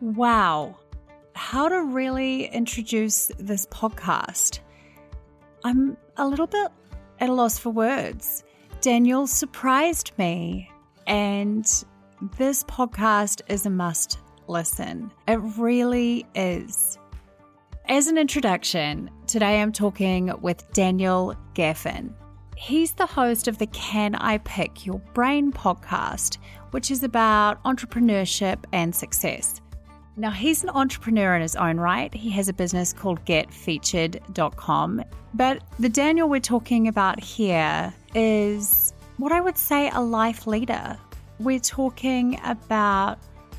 Wow. How to really introduce this podcast? I'm a little bit at a loss for words. Daniel surprised me, and this podcast is a must listen. It really is. As an introduction, today I'm talking with Daniel Gefen. He's the host of the Can I Pick Your Brain podcast, which is about entrepreneurship and success. Now, he's an entrepreneur in his own right. He has a business called getfeatured.com. But the Daniel we're talking about here is what I would say a life leader. We're talking about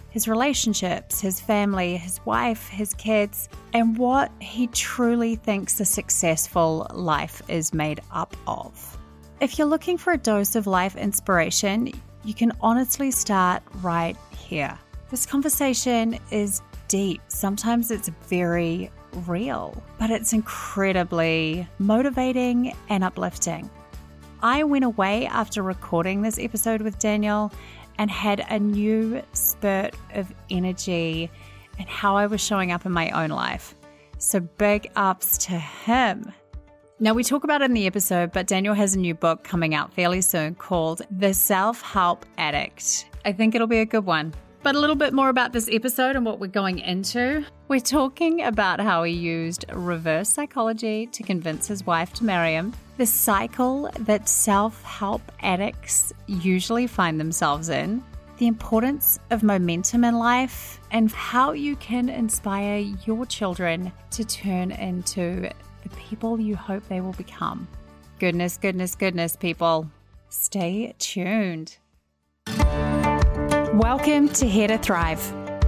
his relationships, his family, his wife, his kids, and what he truly thinks a successful life is made up of. If you're looking for a dose of life inspiration, you can honestly start right here. This conversation is deep. Sometimes it's very real, but it's incredibly motivating and uplifting. I went away after recording this episode with Daniel and had a new spurt of energy and how I was showing up in my own life. So big ups to him. Now, we talk about it in the episode, but Daniel has a new book coming out fairly soon called The Self Help Addict. I think it'll be a good one. But a little bit more about this episode and what we're going into. We're talking about how he used reverse psychology to convince his wife to marry him, the cycle that self help addicts usually find themselves in, the importance of momentum in life, and how you can inspire your children to turn into the people you hope they will become. Goodness, goodness, goodness, people. Stay tuned. Welcome to Here to Thrive.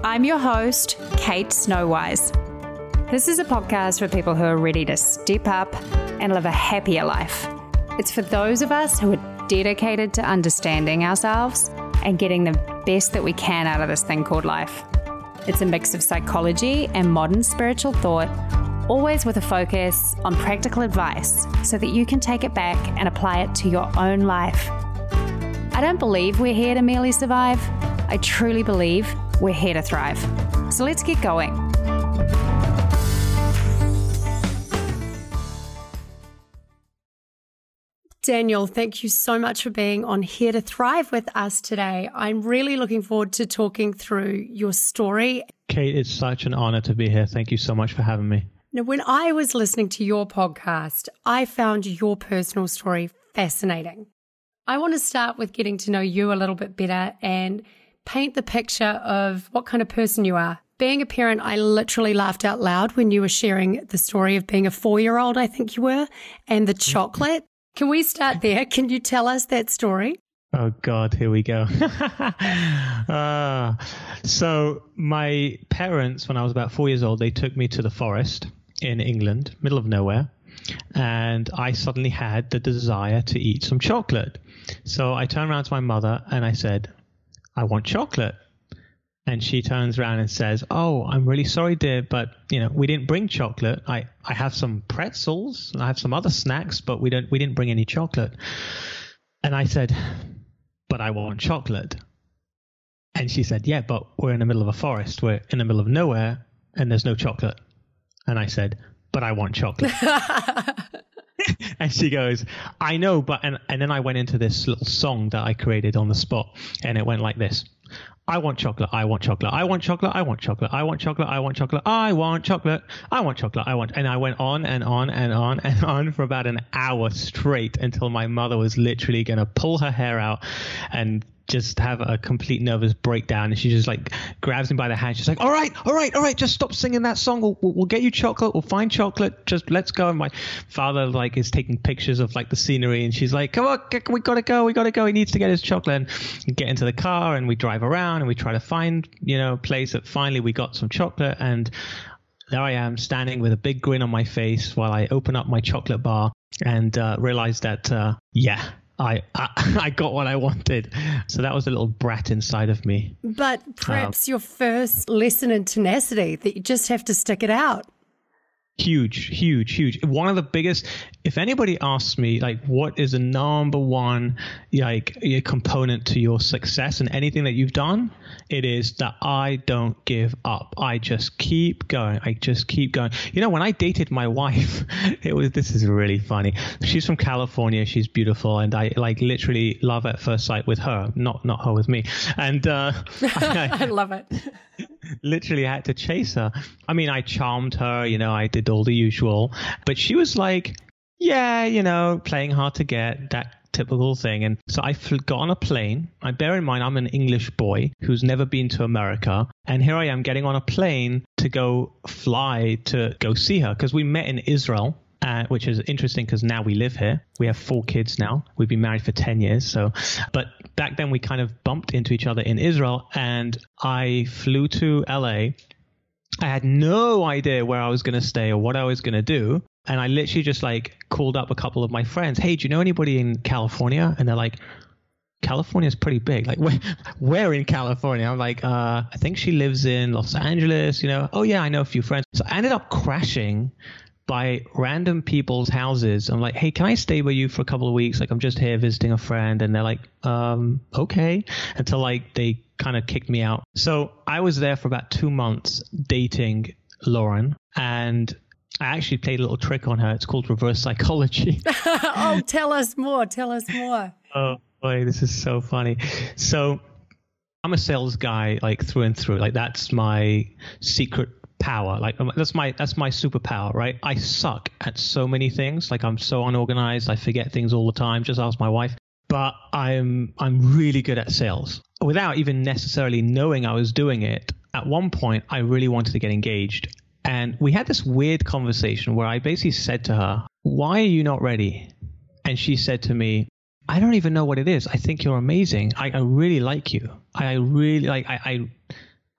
I'm your host, Kate Snowise. This is a podcast for people who are ready to step up and live a happier life. It's for those of us who are dedicated to understanding ourselves and getting the best that we can out of this thing called life. It's a mix of psychology and modern spiritual thought, always with a focus on practical advice so that you can take it back and apply it to your own life. I don't believe we're here to merely survive. I truly believe we're here to thrive. So let's get going. Daniel, thank you so much for being on Here to Thrive with us today. I'm really looking forward to talking through your story. Kate, it's such an honor to be here. Thank you so much for having me. Now, when I was listening to your podcast, I found your personal story fascinating. I want to start with getting to know you a little bit better and paint the picture of what kind of person you are. Being a parent, I literally laughed out loud when you were sharing the story of being a four year old, I think you were, and the chocolate. Can we start there? Can you tell us that story? Oh God, here we go. uh, so my parents, when I was about four years old, they took me to the forest in England, middle of nowhere, and I suddenly had the desire to eat some chocolate. So I turned around to my mother and I said, "I want chocolate." And she turns around and says, "Oh, I'm really sorry, dear, but you know we didn't bring chocolate. I, I have some pretzels and I have some other snacks, but we don't we didn't bring any chocolate." And I said, "But I want chocolate." And she said, "Yeah, but we're in the middle of a forest. We're in the middle of nowhere, and there's no chocolate." And I said, "But I want chocolate." and she goes, "I know, but..." And and then I went into this little song that I created on the spot, and it went like this. I want chocolate. I want chocolate. I want chocolate. I want chocolate. I want chocolate. I want chocolate. I want chocolate. I want chocolate. I want. And I went on and on and on and on for about an hour straight until my mother was literally going to pull her hair out and just have a complete nervous breakdown. And she just like grabs him by the hand. She's like, "All right, all right, all right, just stop singing that song. We'll, we'll, we'll get you chocolate. We'll find chocolate. Just let's go." And my father like is taking pictures of like the scenery, and she's like, "Come on, we gotta go. We gotta go. He needs to get his chocolate." And get into the car, and we drive around, and we try to find you know a place that finally we got some chocolate and. There I am standing with a big grin on my face while I open up my chocolate bar and uh, realize that, uh, yeah, I, I, I got what I wanted. So that was a little brat inside of me. But perhaps um, your first lesson in tenacity that you just have to stick it out. Huge, huge, huge. One of the biggest. If anybody asks me, like, what is the number one, like, component to your success and anything that you've done, it is that I don't give up. I just keep going. I just keep going. You know, when I dated my wife, it was. This is really funny. She's from California. She's beautiful, and I like literally love at first sight with her. Not not her with me. And uh, I, I love it. Literally had to chase her. I mean, I charmed her. You know, I did all the usual. But she was like, yeah, you know, playing hard to get, that typical thing. And so I got on a plane. I bear in mind I'm an English boy who's never been to America, and here I am getting on a plane to go fly to go see her because we met in Israel. Uh, which is interesting because now we live here. We have four kids now. We've been married for 10 years. So, but back then we kind of bumped into each other in Israel and I flew to LA I had no idea where I was going to stay or what I was going to do. And I literally just like called up a couple of my friends. Hey, do you know anybody in California? And they're like, California is pretty big. Like, where, where in California? I'm like, uh, I think she lives in Los Angeles. You know, oh yeah, I know a few friends. So I ended up crashing by random people's houses. I'm like, hey, can I stay with you for a couple of weeks? Like, I'm just here visiting a friend. And they're like, um, okay. Until like they kind of kicked me out. So I was there for about two months dating Lauren. And I actually played a little trick on her. It's called reverse psychology. oh, tell us more. Tell us more. Oh, boy, this is so funny. So I'm a sales guy, like through and through. Like, that's my secret power. Like um, that's my that's my superpower, right? I suck at so many things. Like I'm so unorganized. I forget things all the time. Just ask my wife. But I'm I'm really good at sales. Without even necessarily knowing I was doing it, at one point I really wanted to get engaged. And we had this weird conversation where I basically said to her, Why are you not ready? And she said to me, I don't even know what it is. I think you're amazing. I, I really like you. I really like I, I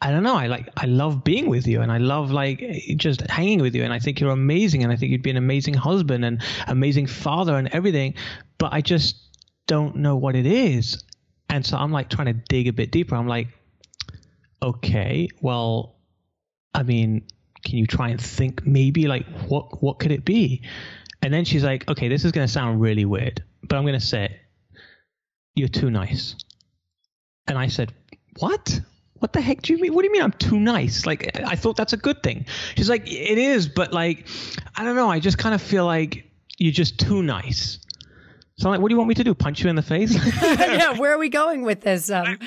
I don't know. I like I love being with you, and I love like just hanging with you, and I think you're amazing, and I think you'd be an amazing husband and amazing father and everything. But I just don't know what it is, and so I'm like trying to dig a bit deeper. I'm like, okay, well, I mean, can you try and think maybe like what what could it be? And then she's like, okay, this is going to sound really weird, but I'm going to say it. You're too nice. And I said, what? What the heck do you mean? What do you mean I'm too nice? Like, I thought that's a good thing. She's like, it is, but like, I don't know. I just kind of feel like you're just too nice. So I'm like, what do you want me to do? Punch you in the face? yeah, where are we going with this? Um...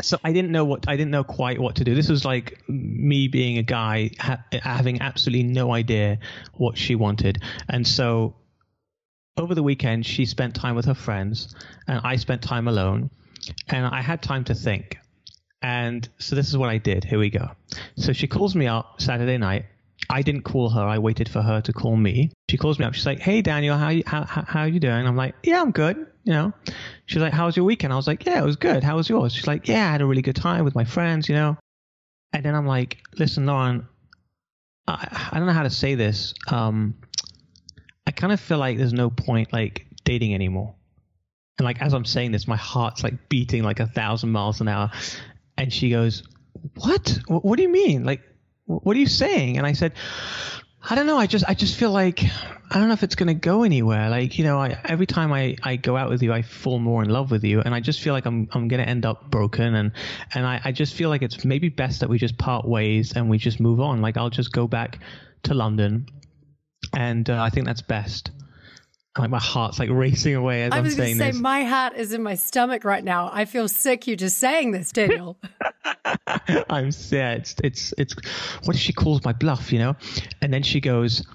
So I didn't know what I didn't know quite what to do. This was like me being a guy ha- having absolutely no idea what she wanted, and so over the weekend she spent time with her friends, and I spent time alone, and I had time to think. And so this is what I did. Here we go. So she calls me up Saturday night. I didn't call her. I waited for her to call me. She calls me up. She's like, "Hey Daniel, how you how how are you doing?" I'm like, "Yeah, I'm good." You know. She's like, "How was your weekend?" I was like, "Yeah, it was good. How was yours?" She's like, "Yeah, I had a really good time with my friends." You know. And then I'm like, "Listen, Lauren, I, I don't know how to say this. Um, I kind of feel like there's no point like dating anymore." And like as I'm saying this, my heart's like beating like a thousand miles an hour. And she goes, What? What do you mean? Like, what are you saying? And I said, I don't know. I just, I just feel like, I don't know if it's going to go anywhere. Like, you know, I, every time I, I go out with you, I fall more in love with you. And I just feel like I'm, I'm going to end up broken. And, and I, I just feel like it's maybe best that we just part ways and we just move on. Like, I'll just go back to London. And uh, I think that's best like my heart's like racing away as I am saying say, this. My heart is in my stomach right now. I feel sick. You just saying this, Daniel. I'm sad. It's, it's it's what if she calls my bluff, you know? And then she goes,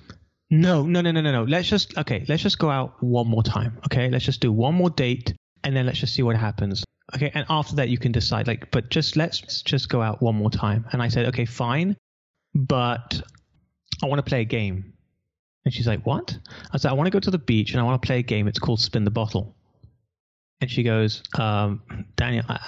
no, no, no, no, no, no. Let's just okay. Let's just go out one more time. Okay, let's just do one more date, and then let's just see what happens. Okay, and after that you can decide. Like, but just let's just go out one more time. And I said, okay, fine, but I want to play a game. And she's like, What? I said, I want to go to the beach and I want to play a game. It's called Spin the Bottle. And she goes, um, Daniel, I,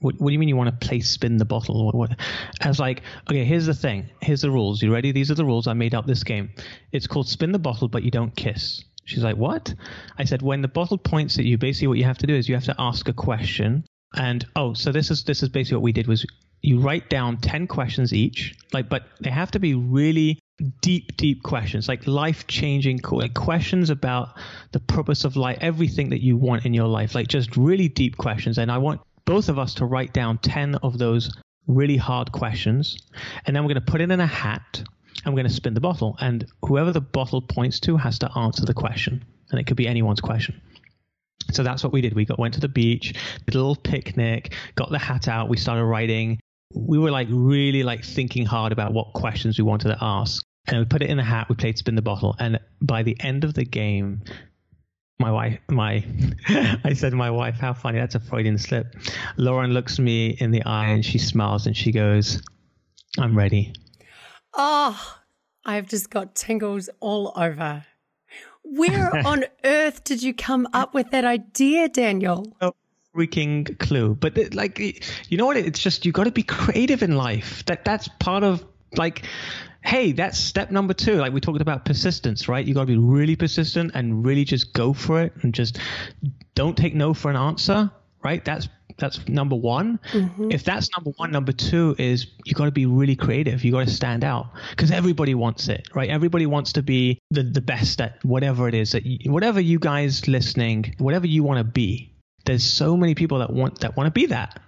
what, what, do you mean you want to play Spin the Bottle? What, what? I was like, Okay, here's the thing. Here's the rules. You ready? These are the rules. I made up this game. It's called Spin the Bottle, but you don't kiss. She's like, What? I said, When the bottle points at you, basically what you have to do is you have to ask a question. And oh, so this is this is basically what we did was you write down 10 questions each like but they have to be really deep, deep questions, like life changing questions about the purpose of life, everything that you want in your life, like just really deep questions. And I want both of us to write down 10 of those really hard questions. And then we're going to put it in a hat and we're going to spin the bottle. And whoever the bottle points to has to answer the question. And it could be anyone's question. So that's what we did. We got went to the beach, did a little picnic, got the hat out, we started writing. We were like really like thinking hard about what questions we wanted to ask. And we put it in the hat, we played spin the bottle, and by the end of the game, my wife, my, I said to my wife, how funny, that's a Freudian slip. Lauren looks me in the eye and she smiles and she goes, I'm ready. Oh, I've just got tingles all over. Where on earth did you come up with that idea, Daniel? No freaking clue. But it, like, you know what? It's just you got to be creative in life. That that's part of like. Hey, that's step number two. Like we talked about persistence, right? You got to be really persistent and really just go for it and just don't take no for an answer, right? That's that's number one. Mm-hmm. If that's number one, number two is you got to be really creative. You got to stand out because everybody wants it, right? Everybody wants to be the, the best at whatever it is that you, whatever you guys listening, whatever you want to be. There's so many people that want that want to be that.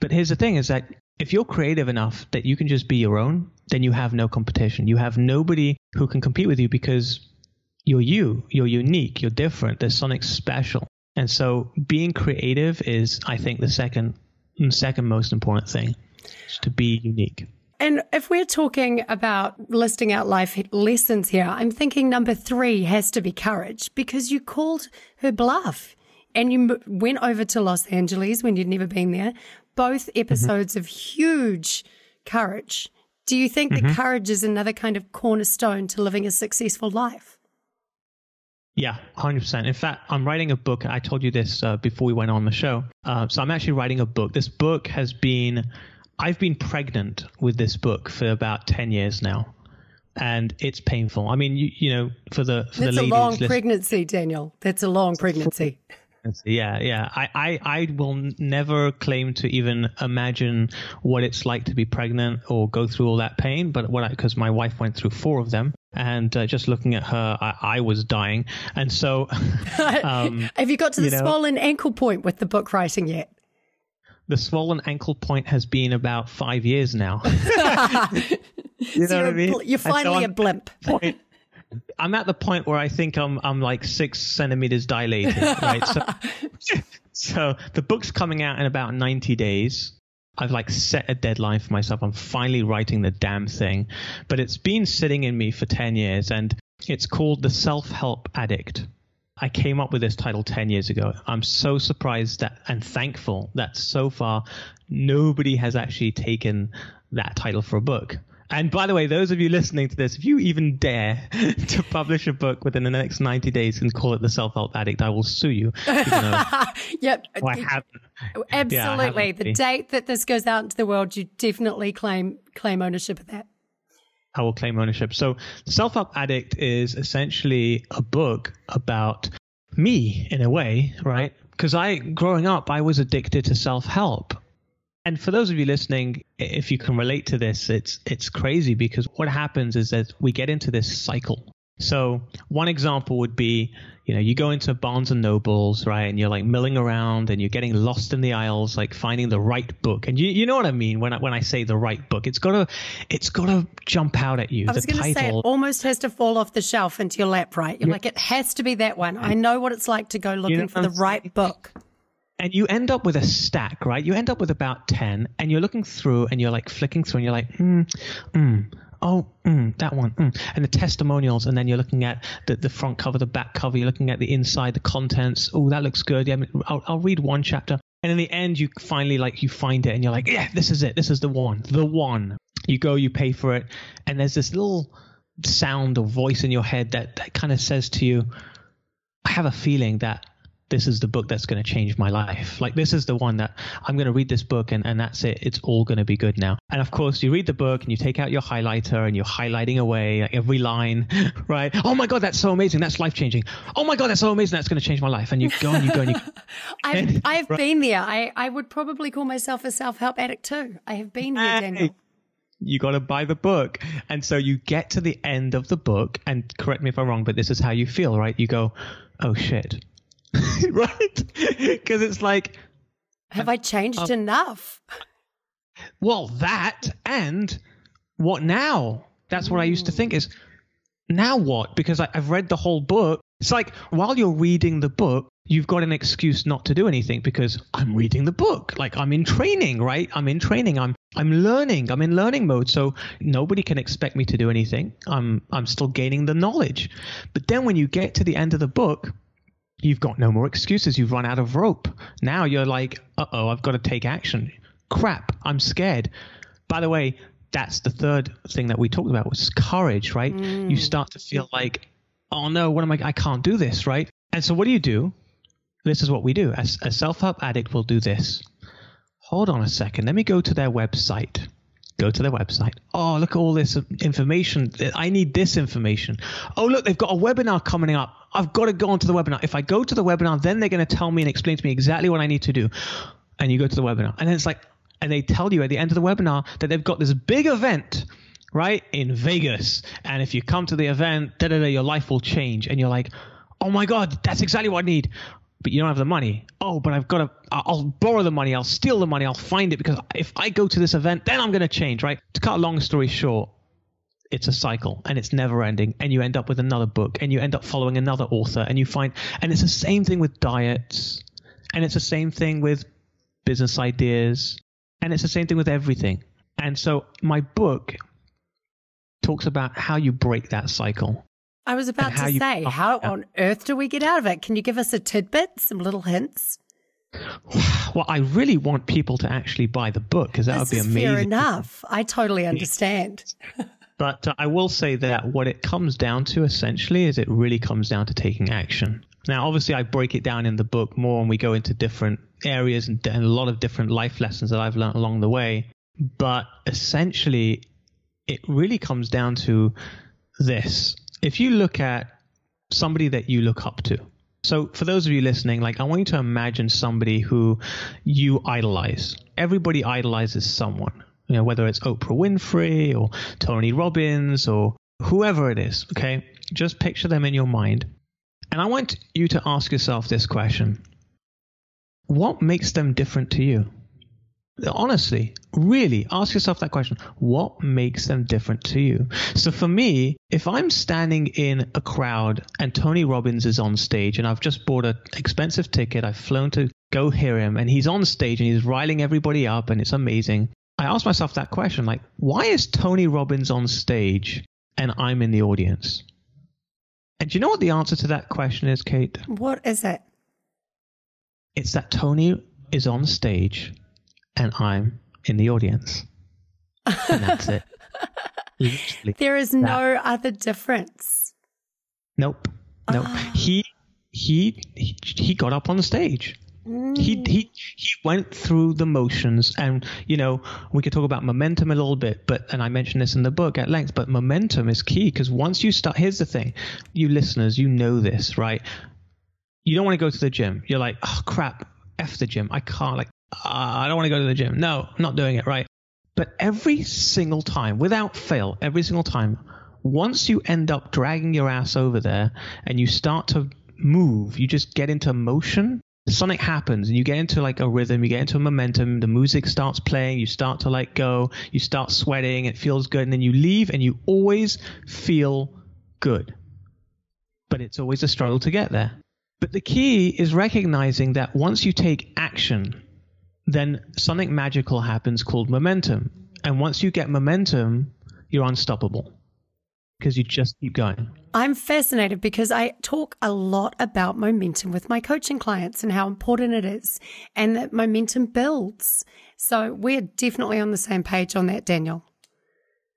But here's the thing: is that if you're creative enough that you can just be your own, then you have no competition. You have nobody who can compete with you because you're you. You're unique. You're different. There's something special. And so being creative is, I think, the second second most important thing to be unique. And if we're talking about listing out life lessons here, I'm thinking number three has to be courage because you called her bluff and you went over to Los Angeles when you'd never been there. Both mm-hmm. episodes mm-hmm. of huge courage. Do you think mm-hmm. that courage is another kind of cornerstone to living a successful life? Yeah, 100%. In fact, I'm writing a book. I told you this uh, before we went on the show. Uh, so I'm actually writing a book. This book has been, I've been pregnant with this book for about 10 years now. And it's painful. I mean, you, you know, for the for That's the ladies, a long pregnancy, Daniel. That's a long pregnancy. Yeah, yeah. I, I, I will never claim to even imagine what it's like to be pregnant or go through all that pain. But what because my wife went through four of them, and uh, just looking at her, I, I was dying. And so, um, have you got to the you know, swollen ankle point with the book writing yet? The swollen ankle point has been about five years now. you know so what I mean? You're finally so a blimp. Point, I'm at the point where I think I'm I'm like six centimeters dilated, right? So, so the book's coming out in about 90 days. I've like set a deadline for myself. I'm finally writing the damn thing, but it's been sitting in me for 10 years and it's called The Self Help Addict. I came up with this title 10 years ago. I'm so surprised that and thankful that so far nobody has actually taken that title for a book. And by the way, those of you listening to this, if you even dare to publish a book within the next 90 days and call it The Self Help Addict, I will sue you. yep. Oh, I haven't. Absolutely. Yeah, the date that this goes out into the world, you definitely claim claim ownership of that. I will claim ownership. So, the Self Help Addict is essentially a book about me in a way, right? Because I, growing up, I was addicted to self help. And for those of you listening, if you can relate to this, it's it's crazy because what happens is that we get into this cycle. So one example would be, you know, you go into Barnes and Nobles, right, and you're like milling around and you're getting lost in the aisles, like finding the right book. And you you know what I mean when I, when I say the right book, it's gotta it's gotta jump out at you. I was going to say it almost has to fall off the shelf into your lap, right? You're yeah. like it has to be that one. I know what it's like to go looking you know for the right book and you end up with a stack, right? You end up with about 10 and you're looking through and you're like flicking through and you're like, mm, mm, oh, mm, that one, mm. and the testimonials, and then you're looking at the, the front cover, the back cover, you're looking at the inside, the contents. Oh, that looks good. Yeah, I'll, I'll read one chapter, and in the end, you finally like you find it, and you're like, yeah, this is it. This is the one, the one. You go, you pay for it, and there's this little sound or voice in your head that that kind of says to you, I have a feeling that this is the book that's going to change my life. Like this is the one that I'm going to read this book and, and that's it. It's all going to be good now. And of course, you read the book and you take out your highlighter and you're highlighting away like every line, right? Oh my God, that's so amazing. That's life changing. Oh my God, that's so amazing. That's going to change my life. And you go and you go and you. I've, I've right? been there. I, I would probably call myself a self help addict too. I have been here, Daniel. you got to buy the book. And so you get to the end of the book, and correct me if I'm wrong, but this is how you feel, right? You go, oh shit. right? Because it's like, have I changed uh, enough? Well, that and what now? That's what I used to think is now what? Because I, I've read the whole book. It's like while you're reading the book, you've got an excuse not to do anything because I'm reading the book. Like I'm in training, right? I'm in training. I'm I'm learning. I'm in learning mode. So nobody can expect me to do anything. I'm I'm still gaining the knowledge. But then when you get to the end of the book, you've got no more excuses. You've run out of rope. Now you're like, uh-oh, I've got to take action. Crap, I'm scared. By the way, that's the third thing that we talked about was courage, right? Mm. You start to feel like, oh no, what am I? I can't do this, right? And so what do you do? this is what we do. As a self-help addict will do this. Hold on a second. Let me go to their website. Go to their website. Oh, look at all this information. I need this information. Oh, look, they've got a webinar coming up. I've got to go onto the webinar. If I go to the webinar, then they're going to tell me and explain to me exactly what I need to do. And you go to the webinar. And then it's like, and they tell you at the end of the webinar that they've got this big event right in Vegas. And if you come to the event, da da da, your life will change. And you're like, oh my God, that's exactly what I need but you don't have the money. Oh, but I've got to, I'll borrow the money, I'll steal the money, I'll find it because if I go to this event, then I'm going to change, right? To cut a long story short, it's a cycle and it's never ending. And you end up with another book and you end up following another author and you find, and it's the same thing with diets and it's the same thing with business ideas and it's the same thing with everything. And so my book talks about how you break that cycle I was about to say, how on earth do we get out of it? Can you give us a tidbit, some little hints? Well, I really want people to actually buy the book because that this would be amazing. Fair enough. I totally understand. but uh, I will say that what it comes down to essentially is it really comes down to taking action. Now, obviously, I break it down in the book more and we go into different areas and, and a lot of different life lessons that I've learned along the way. But essentially, it really comes down to this if you look at somebody that you look up to, so for those of you listening, like I want you to imagine somebody who you idolize. Everybody idolizes someone, you know, whether it's Oprah Winfrey or Tony Robbins or whoever it is. Okay, just picture them in your mind, and I want you to ask yourself this question: What makes them different to you? Honestly, really ask yourself that question. What makes them different to you? So for me, if I'm standing in a crowd and Tony Robbins is on stage and I've just bought an expensive ticket, I've flown to go hear him and he's on stage and he's riling everybody up and it's amazing. I ask myself that question like, why is Tony Robbins on stage and I'm in the audience? And do you know what the answer to that question is, Kate? What is it? It's that Tony is on stage and I'm in the audience. And that's it. Literally. There is that. no other difference. Nope. Nope. Oh. He, he he he got up on the stage. Mm. He he he went through the motions, and you know we could talk about momentum a little bit, but and I mentioned this in the book at length. But momentum is key because once you start, here's the thing, you listeners, you know this, right? You don't want to go to the gym. You're like, oh crap, f the gym. I can't. Like Uh, I don't want to go to the gym. No, not doing it right. But every single time, without fail, every single time, once you end up dragging your ass over there and you start to move, you just get into motion, something happens and you get into like a rhythm, you get into a momentum, the music starts playing, you start to like go, you start sweating, it feels good, and then you leave and you always feel good. But it's always a struggle to get there. But the key is recognizing that once you take action, then something magical happens called momentum. And once you get momentum, you're unstoppable because you just keep going. I'm fascinated because I talk a lot about momentum with my coaching clients and how important it is and that momentum builds. So we're definitely on the same page on that, Daniel.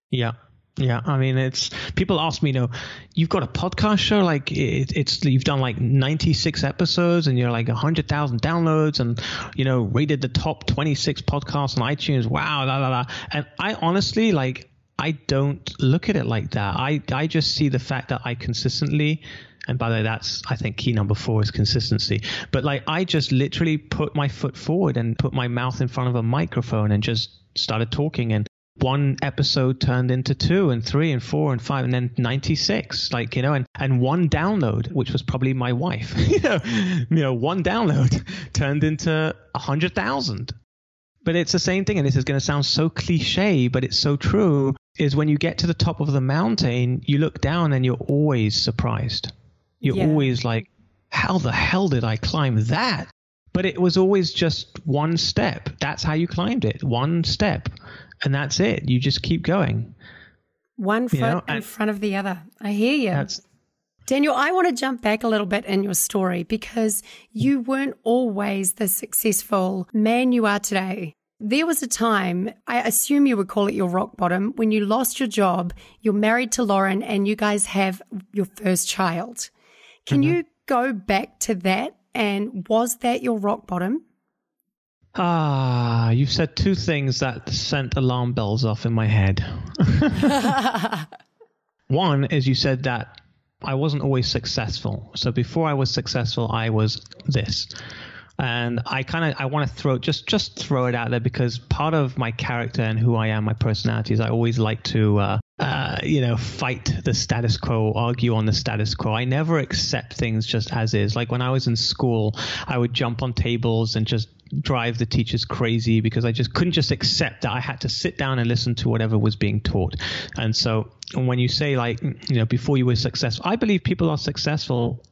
Yeah. Yeah, I mean, it's people ask me, you know, you've got a podcast show, like it, it's you've done like 96 episodes, and you're like 100,000 downloads, and you know, rated the top 26 podcasts on iTunes. Wow, la la la. And I honestly like, I don't look at it like that. I I just see the fact that I consistently and by the way, that's I think key number four is consistency. But like I just literally put my foot forward and put my mouth in front of a microphone and just started talking and one episode turned into two and three and four and five and then 96 like you know and and one download which was probably my wife you know you know one download turned into a hundred thousand. But it's the same thing and this is going to sound so cliche but it's so true is when you get to the top of the mountain you look down and you're always surprised. You're Yeah. always like how the hell did i climb that? But it was always just one step. That's how you climbed it one step and that's it you just keep going One foot know, in front of the other. I hear you. that's Daniel, I want to jump back a little bit in your story because you weren't always the successful man you are today. There was a time, I assume you would call it your rock bottom, when you lost your job, you're married to Lauren, and you guys have your first child. Can mm-hmm. you go back to that? And was that your rock bottom? Ah, you've said two things that sent alarm bells off in my head. One is you said that I wasn't always successful. So before I was successful, I was this. And I kind of I want to throw just just throw it out there because part of my character and who I am, my personality is I always like to uh, uh, you know fight the status quo, argue on the status quo. I never accept things just as is. Like when I was in school, I would jump on tables and just drive the teachers crazy because I just couldn't just accept that I had to sit down and listen to whatever was being taught. And so when you say like you know before you were successful, I believe people are successful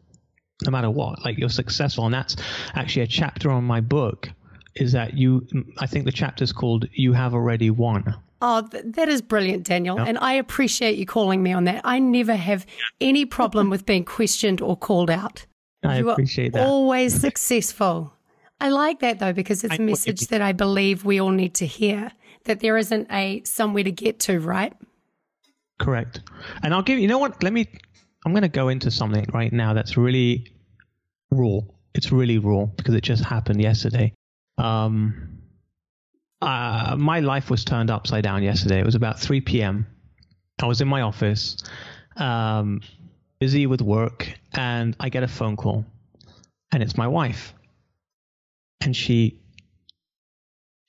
no matter what. Like you're successful, and that's actually a chapter on my book. Is that you? I think the chapter is called "You Have Already Won." Oh, th- that is brilliant, Daniel. And I appreciate you calling me on that. I never have any problem with being questioned or called out. I you appreciate that. always successful. I like that though, because it's I a know what you message that I believe we all need to hear that there isn't a somewhere to get to, right? Correct. And I'll give. You know what? Let me. I'm going to go into something right now that's really raw. It's really raw because it just happened yesterday. Um, uh, my life was turned upside down yesterday. It was about 3 p.m. I was in my office, um, busy with work, and I get a phone call, and it's my wife, and she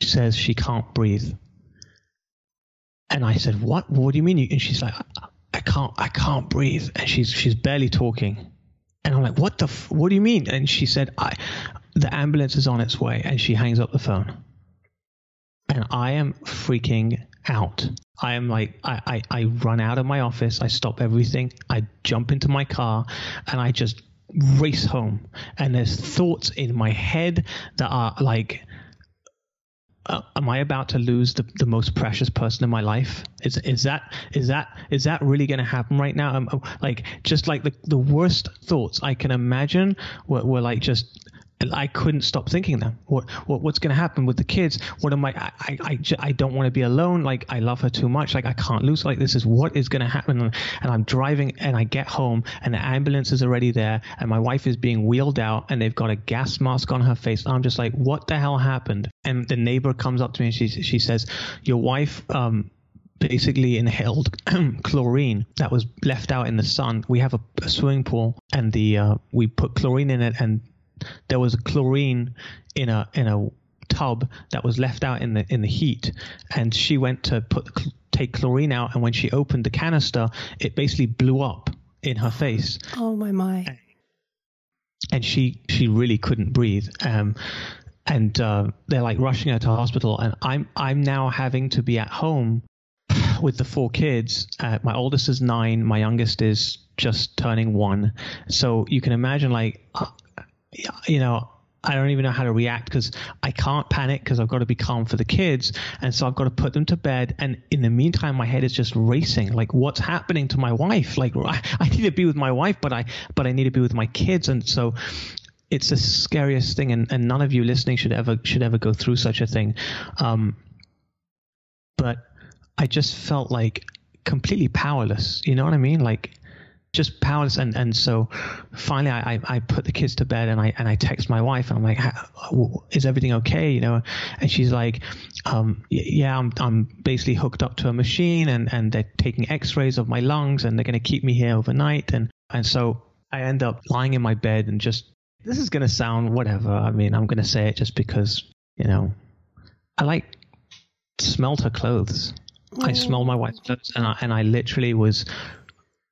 says she can't breathe. And I said, "What? What do you mean?" And she's like, "I, can't, I can't breathe." And she's she's barely talking. And I'm like, "What the? F- what do you mean?" And she said, "I, the ambulance is on its way." And she hangs up the phone. And I am freaking out. I am like, I, I, I run out of my office. I stop everything. I jump into my car, and I just race home. And there's thoughts in my head that are like uh, am I about to lose the, the most precious person in my life? Is is that is that is that really going to happen right now? Um, like just like the the worst thoughts I can imagine were, were like just I couldn't stop thinking them. What, what what's going to happen with the kids? What am I? I I, I, I don't want to be alone. Like I love her too much. Like I can't lose. Like this is what is going to happen. And, and I'm driving and I get home and the ambulance is already there and my wife is being wheeled out and they've got a gas mask on her face. I'm just like, what the hell happened? And the neighbor comes up to me and she she says, your wife um basically inhaled chlorine that was left out in the sun. We have a, a swimming pool, and the uh, we put chlorine in it, and there was chlorine in a in a tub that was left out in the in the heat. And she went to put take chlorine out, and when she opened the canister, it basically blew up in her face Oh my my. and she she really couldn't breathe. Um, and uh, they're like rushing her to hospital, and I'm I'm now having to be at home with the four kids. Uh, my oldest is nine, my youngest is just turning one. So you can imagine, like, uh, you know. I don't even know how to react because I can't panic because I've got to be calm for the kids. And so I've got to put them to bed. And in the meantime, my head is just racing. Like, what's happening to my wife? Like, I, need to be with my wife, but I, but I need to be with my kids. And so it's the scariest thing. And, and none of you listening should ever, should ever go through such a thing. Um, but I just felt like completely powerless. You know what I mean? Like, just powerless. And and so finally I, I I put the kids to bed and I and I text my wife and I'm like is everything okay? You know? And she's like um yeah I'm I'm basically hooked up to a machine and and they're taking x-rays of my lungs and they're going to keep me here overnight. And and so I end up lying in my bed and just this is going to sound whatever. I mean I'm going to say it just because you know I like smelled her clothes. I smelled my wife's clothes, and I and I literally was,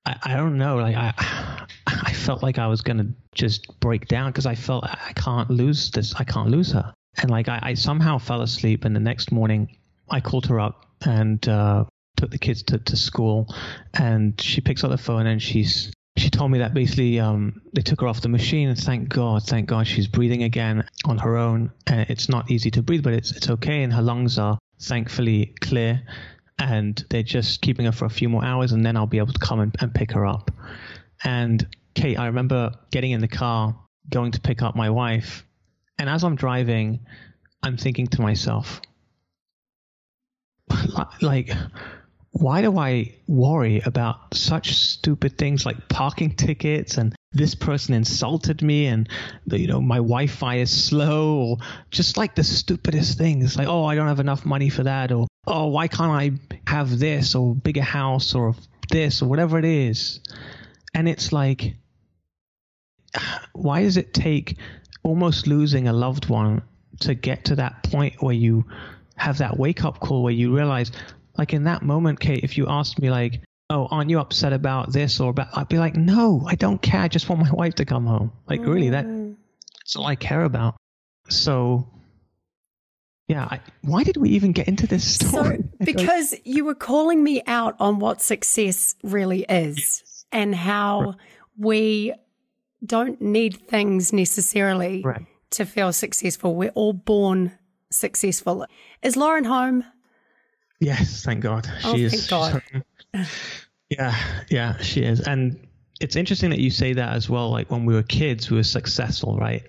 I, I don't know, like I, I felt like I was gonna just break down because I felt I can't lose this, I can't lose her, and like I, I somehow fell asleep, and the next morning I called her up and uh, took the kids to, to school, and she picks up the phone and she's she told me that basically um, they took her off the machine and thank God, thank God she's breathing again on her own. And it's not easy to breathe, but it's it's okay, and her lungs are thankfully clear and they're just keeping her for a few more hours and then I'll be able to come and, and pick her up. And Kate, I remember getting in the car, going to pick up my wife, and as I'm driving, I'm thinking to myself, like, why do I worry about such stupid things like parking tickets and this person insulted me and you know my Wi-Fi is slow or just like the stupidest things like oh I don't have enough money for that or oh why can't I have this or bigger house or this or whatever it is and it's like why does it take almost losing a loved one to get to that point where you have that wake up call where you realize like in that moment Kate if you asked me like oh, aren't you upset about this or about? I'd be like, no, I don't care. I just want my wife to come home. Like, mm. really, that, mm. that's all I care about. So, yeah, I, why did we even get into this story? So, because you were calling me out on what success really is yes. and how right. we don't need things necessarily right. to feel successful. We're all born successful. Is Lauren home? Yes, thank God. Oh, she thank God. Yeah, yeah, she is. And it's interesting that you say that as well. Like when we were kids, we were successful, right?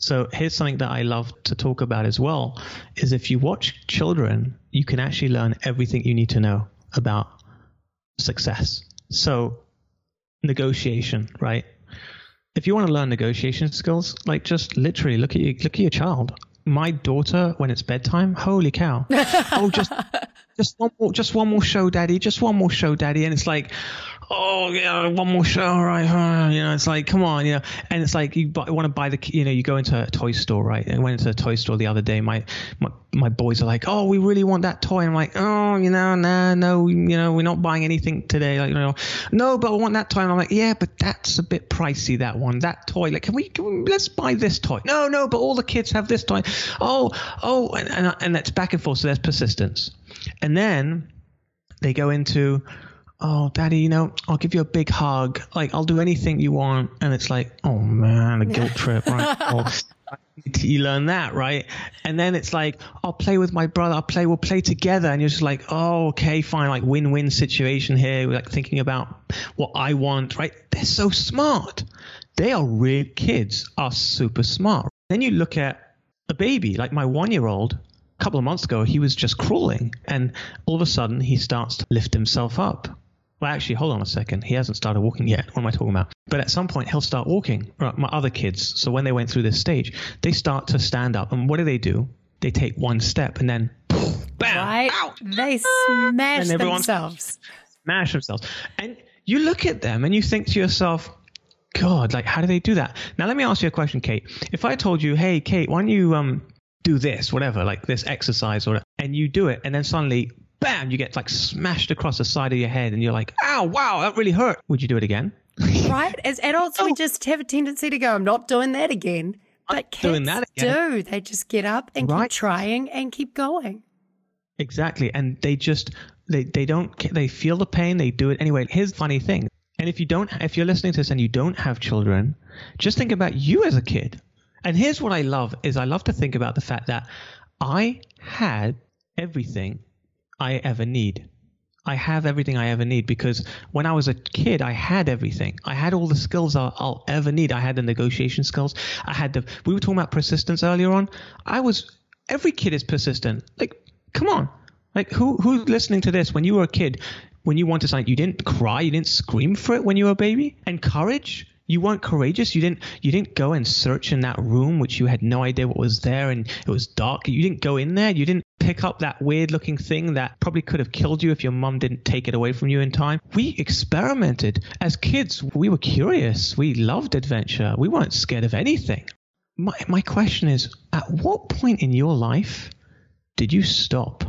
So here's something that I love to talk about as well is if you watch children, you can actually learn everything you need to know about success. So negotiation, right? If you want to learn negotiation skills, like just literally look at your look at your child. My daughter, when it's bedtime, holy cow! oh, just just one more, just one more show, daddy. Just one more show, daddy. And it's like, oh yeah, one more show, right? You know, it's like, come on, you know. And it's like you want to buy the, you know, you go into a toy store, right? I went into a toy store the other day. My my, my boys are like, oh, we really want that toy. And I'm like, oh, you know, nah, no, you know, we're not buying anything today. Like, you know, no, but I want that toy. And I'm like, yeah, but that's a bit pricey. That one, that toy. Like, can we, can we let's buy this toy? No, no, but all the kids have this toy. Oh, oh, and and, and that's back and forth. So there's persistence. And then they go into, oh, daddy, you know, I'll give you a big hug. Like, I'll do anything you want. And it's like, oh, man, a guilt trip, right? oh, you learn that, right? And then it's like, I'll play with my brother. I'll play, we'll play together. And you're just like, oh, okay, fine. Like win win situation here. We're like thinking about what I want, right? They're so smart. They are real kids, are super smart. Then you look at a baby, like my one year old, a couple of months ago, he was just crawling, and all of a sudden, he starts to lift himself up. Well, actually, hold on a second. He hasn't started walking yet. What am I talking about? But at some point, he'll start walking. Right, my other kids, so when they went through this stage, they start to stand up. And what do they do? They take one step and then, bam, right? Out. They smash themselves. Smash themselves. And you look at them and you think to yourself, God, like, how do they do that? Now, let me ask you a question, Kate. If I told you, hey, Kate, why don't you um, do this, whatever, like this exercise, or and you do it, and then suddenly, bam, you get like smashed across the side of your head, and you're like, ow, wow, that really hurt. Would you do it again? right? As adults, oh. we just have a tendency to go, I'm not doing that again. But kids doing that again. do. They just get up and right. keep trying and keep going. Exactly. And they just, they, they don't, they feel the pain, they do it anyway. Here's the funny thing. And if you don't, if you're listening to this and you don't have children, just think about you as a kid. And here's what I love is I love to think about the fact that I had everything I ever need. I have everything I ever need because when I was a kid, I had everything. I had all the skills I'll, I'll, ever need. I had the negotiation skills. I had the. We were talking about persistence earlier on. I was. Every kid is persistent. Like, come on. Like, who who's listening to this? When you were a kid, when you wanted something, you didn't cry, you didn't scream for it when you were a baby. And courage you weren't courageous. You didn't you didn't go and search in that room which you had no idea what was there and it was dark. You didn't go in there. You didn't pick up that weird looking thing that probably could have killed you if your mum didn't take it away from you in time. We experimented as kids. We were curious. We loved adventure. We weren't scared of anything. My my question is at what point in your life did you stop?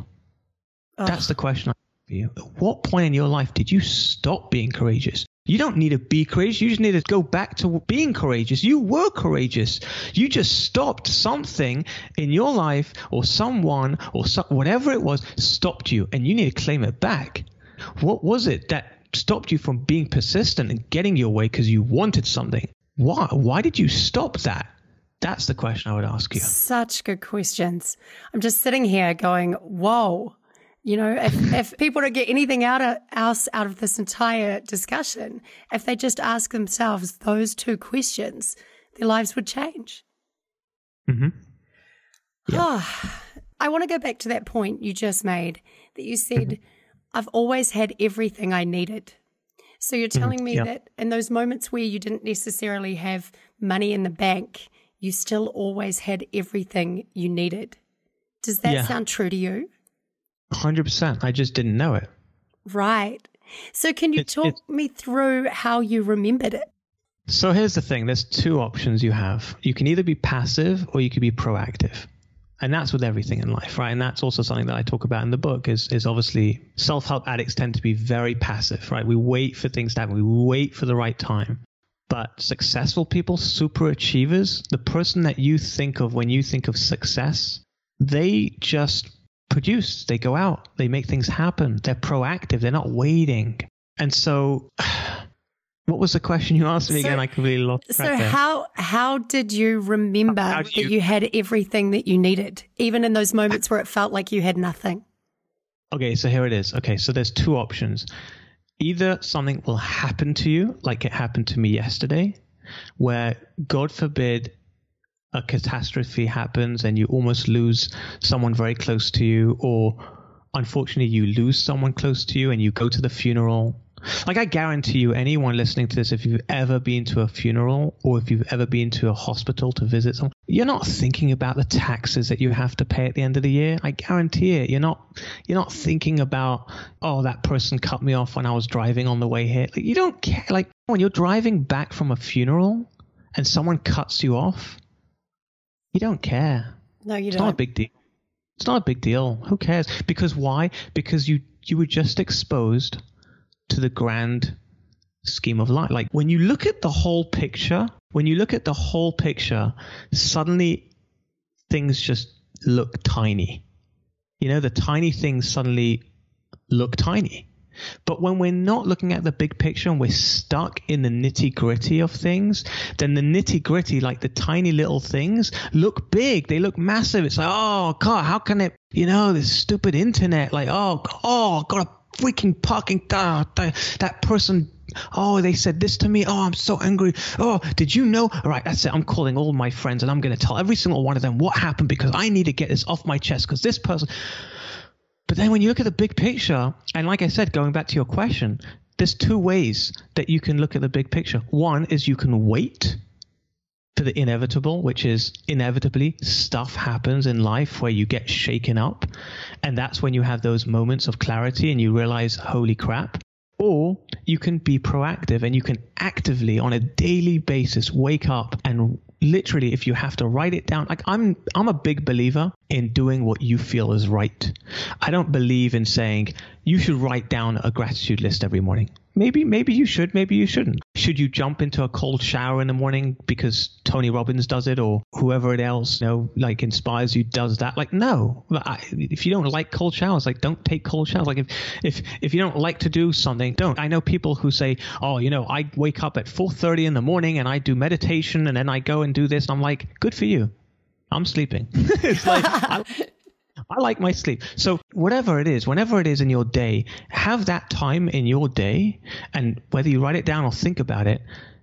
That's the question I you. At what point in your life did you stop being courageous? You don't need to be courageous. You just need to go back to being courageous. You were courageous. You just stopped something in your life or someone or so, whatever it was stopped you and you need to claim it back. What was it that stopped you from being persistent and getting your way because you wanted something? Why? Why did you stop that? That's the question I would ask you. Such good questions. I'm just sitting here going, whoa you know, if, if people don't get anything out of else out of this entire discussion, if they just ask themselves those two questions, their lives would change. Mm-hmm. Yeah. Oh, I want to go back to that point you just made that you said, mm-hmm. I've always had everything I needed. So you're mm-hmm. telling me yeah. that in those moments where you didn't necessarily have money in the bank, you still always had everything you needed. Does that yeah. sound true to you? 100%. I just didn't know it. Right. So, can you talk me through how you remembered it? So, here's the thing there's two options you have. You can either be passive or you can be proactive. And that's with everything in life, right? And that's also something that I talk about in the book is, is obviously self-help addicts tend to be very passive, right? We wait for things to happen. We wait for the right time. But successful people, super achievers, the person that you think of when you think of success, they just produce, they go out, they make things happen. They're proactive, they're not waiting. And so what was the question you asked me so, again? I completely lost it. So there. how how did you remember that you... you had everything that you needed, even in those moments where it felt like you had nothing? Okay, so here it is. Okay, so there's two options. Either something will happen to you, like it happened to me yesterday, where God forbid a catastrophe happens and you almost lose someone very close to you, or unfortunately you lose someone close to you and you go to the funeral. Like I guarantee you, anyone listening to this, if you've ever been to a funeral or if you've ever been to a hospital to visit someone, you're not thinking about the taxes that you have to pay at the end of the year. I guarantee it. You're not. You're not thinking about, oh, that person cut me off when I was driving on the way here. Like, you don't care. Like when you're driving back from a funeral and someone cuts you off, you don't care. No, you it's don't. It's not a big deal. It's not a big deal. Who cares? Because why? Because you you were just exposed to the grand scheme of life. Like when you look at the whole picture, when you look at the whole picture, suddenly things just look tiny. You know, the tiny things suddenly look tiny. But when we're not looking at the big picture and we're stuck in the nitty gritty of things, then the nitty gritty, like the tiny little things, look big. They look massive. It's like, oh God, how can it, you know, this stupid internet, like, oh, oh, got a freaking parking, car. that, person Oh, they said this to me. Oh, I'm so angry. Oh, did you know? All right, that's it. I'm calling all my friends and I'm going to tell every single one of them what happened because I need to get this off my chest because this person. But then when you look at the big picture, and like I said, going back to your question, there's two ways that you can look at the big picture. One is you can wait for the inevitable, which is inevitably stuff happens in life where you get shaken up. And that's when you have those moments of clarity and you realize, holy crap. Or you can be proactive and you can actively, on a daily basis, wake up and literally if you have to write it down like i'm i'm a big believer in doing what you feel is right. I don't believe in saying you should write down a gratitude list every morning. Maybe maybe you should maybe you shouldn't. Should you jump into a cold shower in the morning because tony robbins does it or whoever it else you know like inspires you does that? Like no. I, if you don't like cold showers like don't take cold showers. Like if if if you don't like to do something don't. I know people who say oh you know i wake up at 4.30 in the morning and i do meditation and then i go and do this. And i'm like good for you. I'm sleeping. It's like I, I like my sleep. So whatever it is, whenever it is in your day, have that time in your day, and whether you write it down or think about it,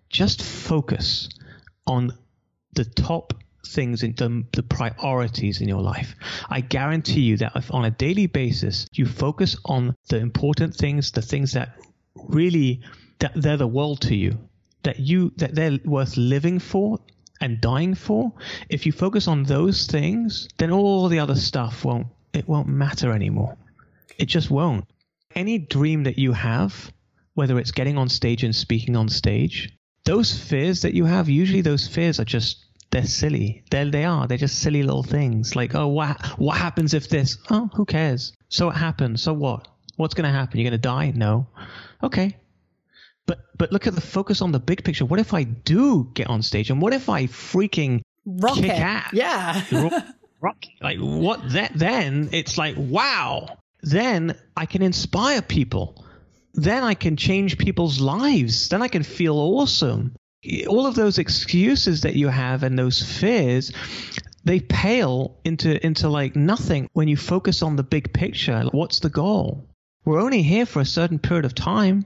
just focus on the top things in the, the priorities in your life. I guarantee you that if on a daily basis you focus on the important things, the things that really that they're the world to you, that you that they're worth living for, and dying for, if you focus on those things, then all the other stuff won't it won't matter anymore. It just won't. Any dream that you have, whether it's getting on stage and speaking on stage, those fears that you have, usually those fears are just they're silly. They they are. They're just silly little things. Like, oh, what what happens if this? Oh, who cares? So it happens. So what? What's going to happen? You're going to die? No. Okay. But but look at the focus on the big picture. What if I do get on stage, and what if I freaking Rock kick it. ass? Yeah. rock like what that then it's like wow. Then i can inspire people. Then i can change people's lives. Then i can feel awesome. All of those excuses that you have and those fears they pale into into like nothing when you focus on the big picture. What's the goal? We're only here for a certain period of time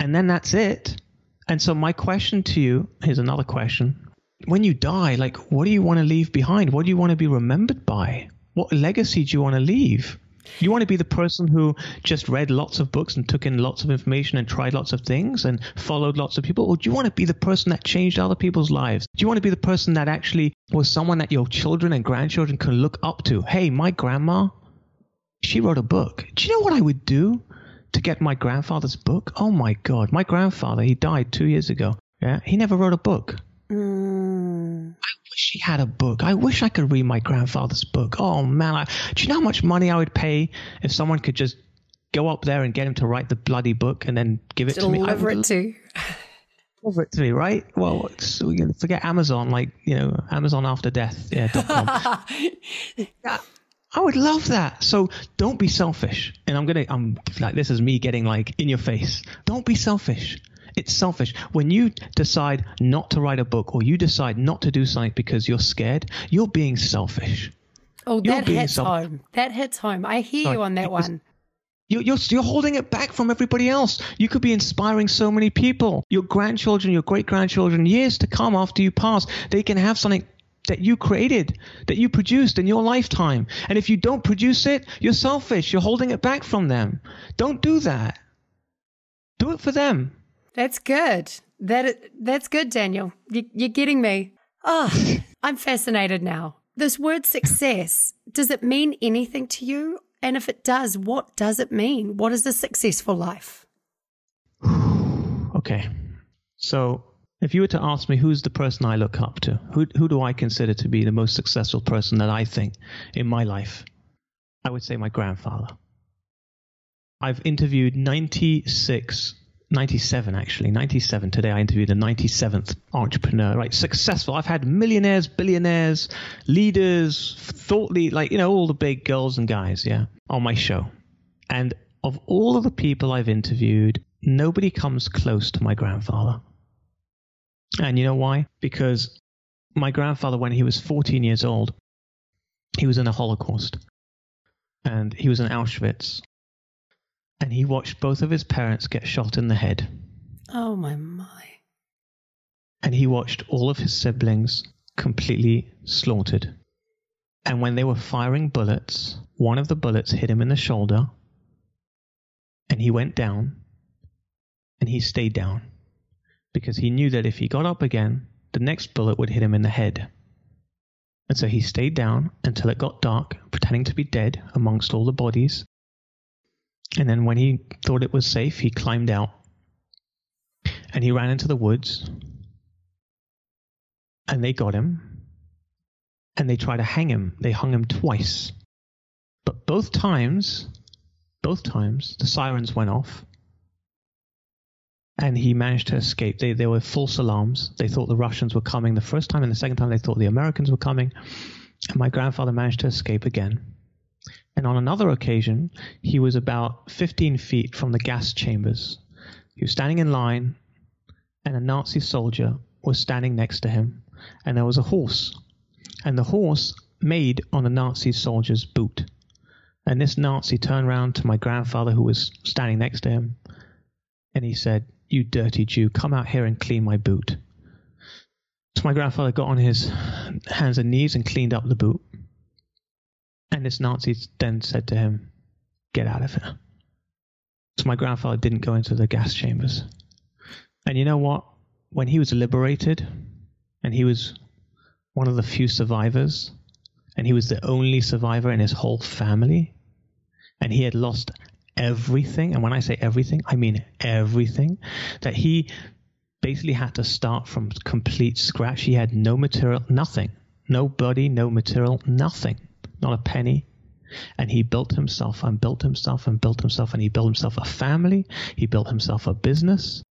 and then that's it and so my question to you here's another question when you die, like, what do you want to leave behind? What do you want to be remembered by? What legacy do you want to leave? You want to be the person who just read lots of books and took in lots of information and tried lots of things and followed lots of people? Or do you want to be the person that changed other people's lives? Do you want to be the person that actually was someone that your children and grandchildren can look up to? Hey, my grandma, she wrote a book. Do you know what I would do to get my grandfather's book? Oh my God. My grandfather, he died two years ago. Yeah. He never wrote a book. Mm. I wish he had a book. I wish I could read my grandfather's book. Oh man, I, do you know how much money I would pay if someone could just go up there and get him to write the bloody book and then give it to me? Deliver it to. deliver it to me, right? Well, forget Amazon, like you know, Amazon after death. Yeah. dot com. Yeah, I would love that. So don't be selfish. And I'm gonna, I'm like, this is me getting like in your face. Don't be selfish. It's selfish. When you decide not to write a book or you decide not to do something because you're scared, you're being selfish. Oh, You're that hits self- home. That hits home. I hear Sorry, you on that one. You're, you're, you're holding it back from everybody else. You could be inspiring so many people. Your grandchildren, your great grandchildren, years to come after you pass, they can have something that you created, that you produced in your lifetime. And if you don't produce it, you're selfish. You're holding it back from them. Don't do that. Do it for them. That's good. That that's good, Daniel. You, you're getting me. Oh, I'm fascinated now. This word success, does it mean anything to you? And if it does, what does it mean? What is a successful life? Okay. So if you were to ask me who's the person I look up to, who, who do I consider to be the most successful person that I think in my life, I would say my grandfather. I've interviewed 96, 97 actually, 97 today. I interviewed a 97th entrepreneur, right? Successful. I've had millionaires, billionaires, leaders, thought lead, like, you know, all the big girls and guys, yeah, on my show. And of all of the people I've interviewed, nobody comes close to my grandfather. And you know why? Because my grandfather, when he was 14 years old, he was in the Holocaust and he was in Auschwitz. And he watched both of his parents get shot in the head. Oh my my. And he watched all of his siblings completely slaughtered. And when they were firing bullets, one of the bullets hit him in the shoulder. And he went down. And he stayed down. Because he knew that if he got up again, the next bullet would hit him in the head. And so he stayed down until it got dark, pretending to be dead amongst all the bodies. And then when he thought it was safe, he climbed out. And he ran into the woods. And they got him. And they tried to hang him. They hung him twice. But both times, both times, the sirens went off. And he managed to escape. They, they were false alarms. They thought the Russians were coming the first time, and the second time they thought the Americans were coming. And my grandfather managed to escape again. And on another occasion, he was about 15 feet from the gas chambers. He was standing in line, and a Nazi soldier was standing next to him, and there was a horse. And the horse made on the Nazi soldier's boot. And this Nazi turned round to my grandfather, who was standing next to him, and he said, You dirty Jew, come out here and clean my boot. So my grandfather got on his hands and knees and cleaned up the boot. And this Nazi then said to him, Get out of here. So my grandfather didn't go into the gas chambers. And you know what? When he was liberated, and he was one of the few survivors, and he was the only survivor in his whole family, and he had lost everything. And when I say everything, I mean everything. That he basically had to start from complete scratch. He had no material, nothing. No body, no material, nothing. Not a penny. And he built himself and built himself and built himself and he built himself a family. He built himself a business.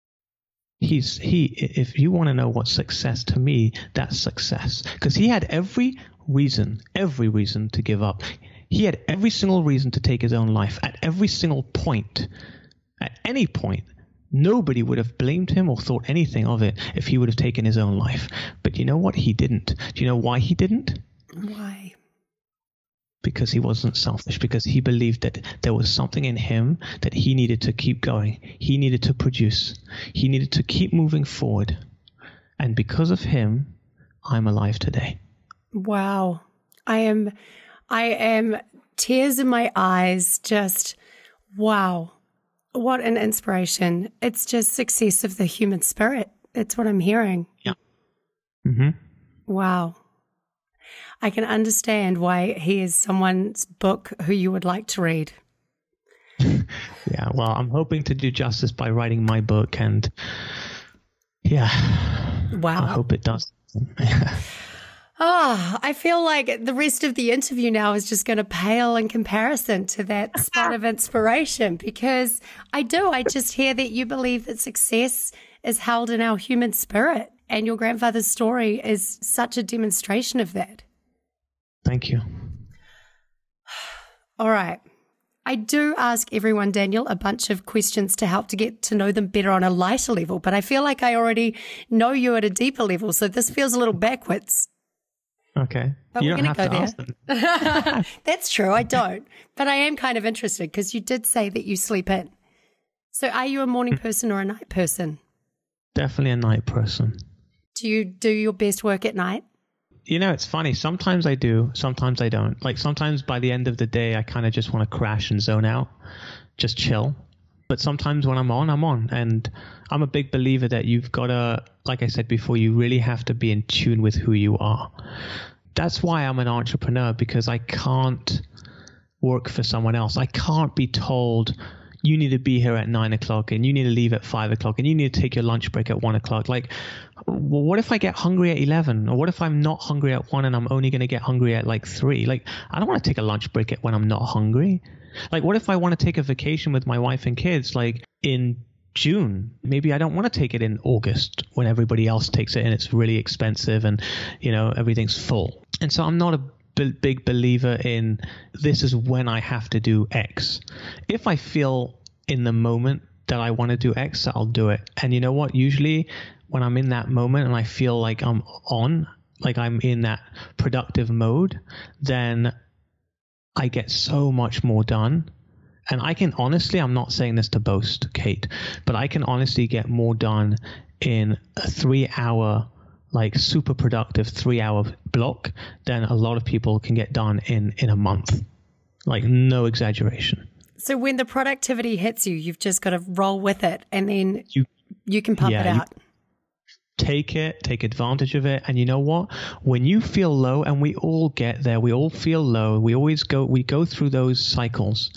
He's he if you want to know what success to me, that's success. Because he had every reason, every reason to give up. He had every single reason to take his own life at every single point. At any point, nobody would have blamed him or thought anything of it if he would have taken his own life. But you know what? He didn't. Do you know why he didn't? Why? Because he wasn't selfish, because he believed that there was something in him that he needed to keep going. He needed to produce. He needed to keep moving forward. And because of him, I'm alive today. Wow. I am I am tears in my eyes just wow. What an inspiration. It's just success of the human spirit. It's what I'm hearing. Yeah. Mhm. Wow. I can understand why he is someone's book who you would like to read. yeah, well, I'm hoping to do justice by writing my book and yeah. Wow. I hope it does. Ah, oh, I feel like the rest of the interview now is just going to pale in comparison to that spot of inspiration because I do. I just hear that you believe that success is held in our human spirit, and your grandfather's story is such a demonstration of that. Thank you. All right. I do ask everyone, Daniel, a bunch of questions to help to get to know them better on a lighter level, but I feel like I already know you at a deeper level. So this feels a little backwards. Okay. But you we're don't going to have go to there. ask them. That's true. I don't. But I am kind of interested because you did say that you sleep in. So are you a morning hmm. person or a night person? Definitely a night person. Do you do your best work at night? You know, it's funny. Sometimes I do, sometimes I don't. Like sometimes by the end of the day, I kind of just want to crash and zone out, just chill. But sometimes when I'm on, I'm on. And I'm a big believer that you've got to, like I said before, you really have to be in tune with who you are. That's why I'm an entrepreneur because I can't work for someone else. I can't be told you need to be here at nine o'clock and you need to leave at five o'clock and you need to take your lunch break at one o'clock. Like, well, what if I get hungry at 11? Or what if I'm not hungry at one and I'm only going to get hungry at like three? Like, I don't want to take a lunch break at when I'm not hungry. Like, what if I want to take a vacation with my wife and kids, like in June? Maybe I don't want to take it in August when everybody else takes it and it's really expensive and, you know, everything's full. And so I'm not a big believer in this is when I have to do X. If I feel in the moment that I want to do X, I'll do it. And you know what? Usually when I'm in that moment and I feel like I'm on, like I'm in that productive mode, then I get so much more done. And I can honestly, I'm not saying this to boast, Kate, but I can honestly get more done in a three hour like super productive three hour block than a lot of people can get done in in a month like no exaggeration So when the productivity hits you, you've just got to roll with it and then you, you can pump yeah, it you- out. Take it take advantage of it. And you know what? When you feel low and we all get there we all feel low we always go we go through those cycles.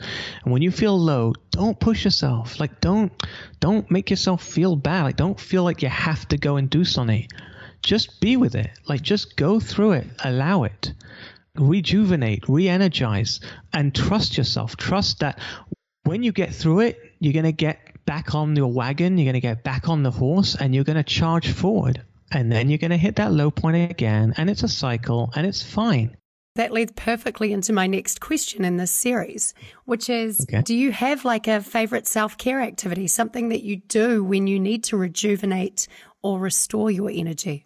And when you feel low don't push yourself. Like don't don't make yourself feel bad. Like don't feel like you have to go and do something. Just be with it. Like just go through it. Allow it. Rejuvenate re-energize and trust yourself. Trust that when you get through it you're going to get back on your wagon you're going to get back on the horse and you're going to charge forward and then you're going to hit that low point again and it's a cycle and it's fine That leads perfectly into my next question in this series, which is Okay. Do you have like a favorite self care activity, something that you do when you need to rejuvenate or restore your energy?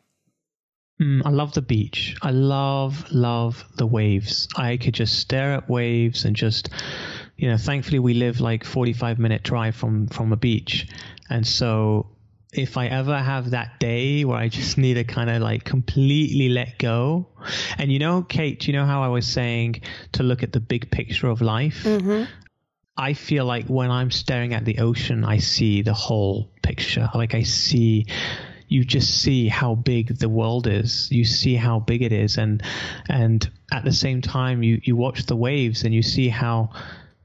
Mm, I love the beach. I love, love the waves. I could just stare at waves and just, you know, thankfully we live like 45 minute drive from, from a beach. And so if I ever have that day where I just need to kind of like completely let go. And you know, Kate, you know how I was saying to look at the big picture of life? Mm-hmm. I feel like when I'm staring at the ocean, I see the whole picture. Like I see, you just see how big the world is. You see how big it is, and and at the same time, you you watch the waves and you see how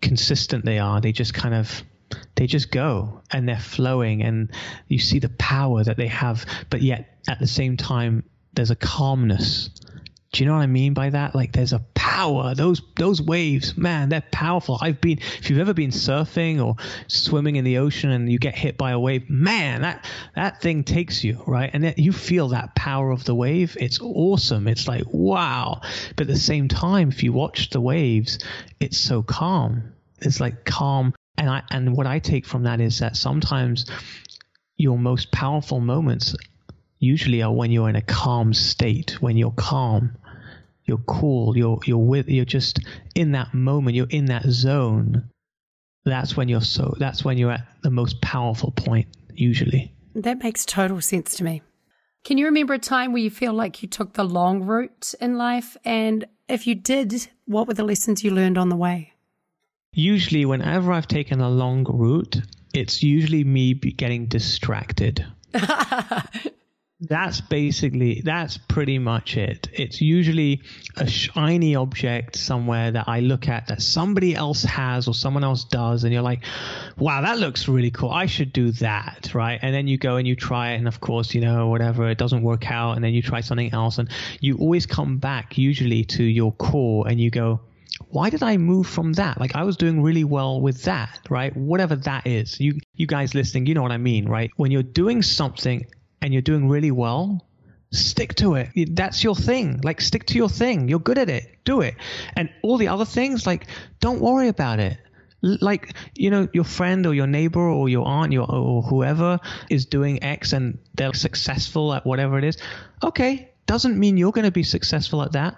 consistent they are. They just kind of they just go and they're flowing, and you see the power that they have. But yet at the same time, there's a calmness Do you know what I mean by that? Like there's a power. Those those waves, man, they're powerful. I've been if you've ever been surfing or swimming in the ocean and you get hit by a wave, man, that that thing takes you, right? And you feel that power of the wave. It's awesome. It's like, wow. But at the same time, if you watch the waves, it's so calm. It's like calm. And I and what I take from that is that sometimes your most powerful moments usually are when you're in a calm state, when you're calm, you're cool, you're you're with you're just in that moment, you're in that zone. That's when you're so that's when you're at the most powerful point usually. That makes total sense to me. Can you remember a time where you feel like you took the long route in life and if you did, what were the lessons you learned on the way? Usually whenever I've taken a long route, it's usually me getting distracted. that's basically that's pretty much it it's usually a shiny object somewhere that i look at that somebody else has or someone else does and you're like wow that looks really cool i should do that right and then you go and you try it and of course you know whatever it doesn't work out and then you try something else and you always come back usually to your core and you go why did I move from that? Like I was doing really well with that, right? Whatever that is. You you guys listening, you know what I mean, right? When you're doing something and you're doing really well, stick to it. That's your thing. Like stick to your thing. You're good at it. Do it. And all the other things, like don't worry about it. Like you know, your friend or your neighbor or your aunt, your or whoever is doing X and they're successful at whatever it is. Okay, doesn't mean you're going to be successful at that.